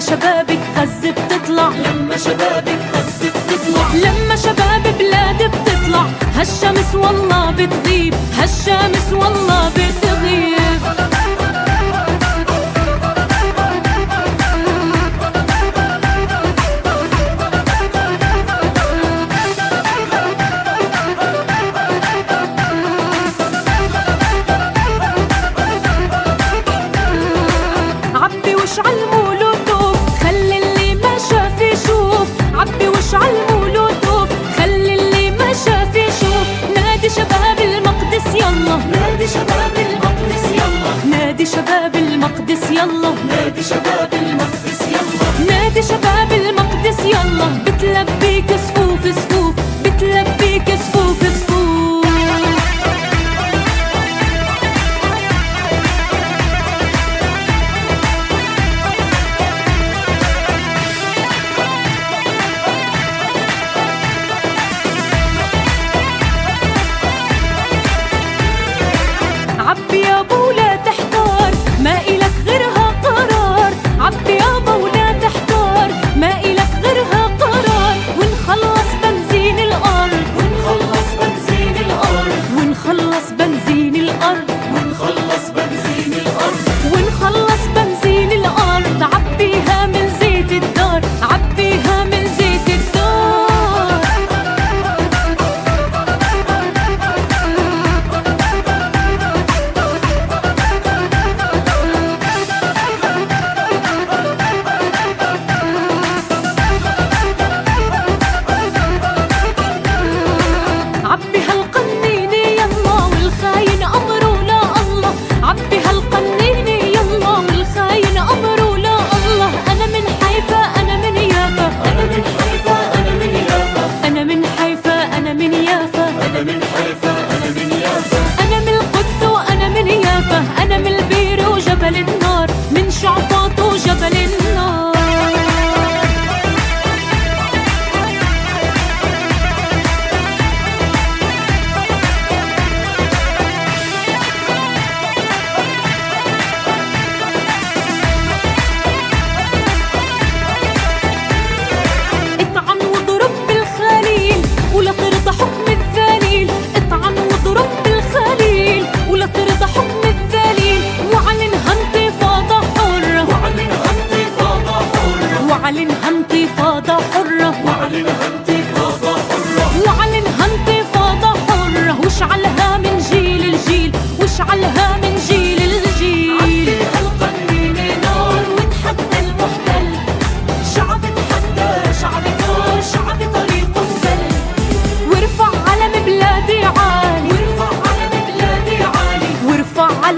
شبابك هز بتطلع. لما شبابك هز بتطلع. لما شباب بلادي بتطلع. هالشمس والله بتغيب. نادي شباب المقدس يلا. نادي شباب المقدس يلا. نادي شباب المقدس يلا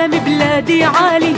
علم بلادي عالي.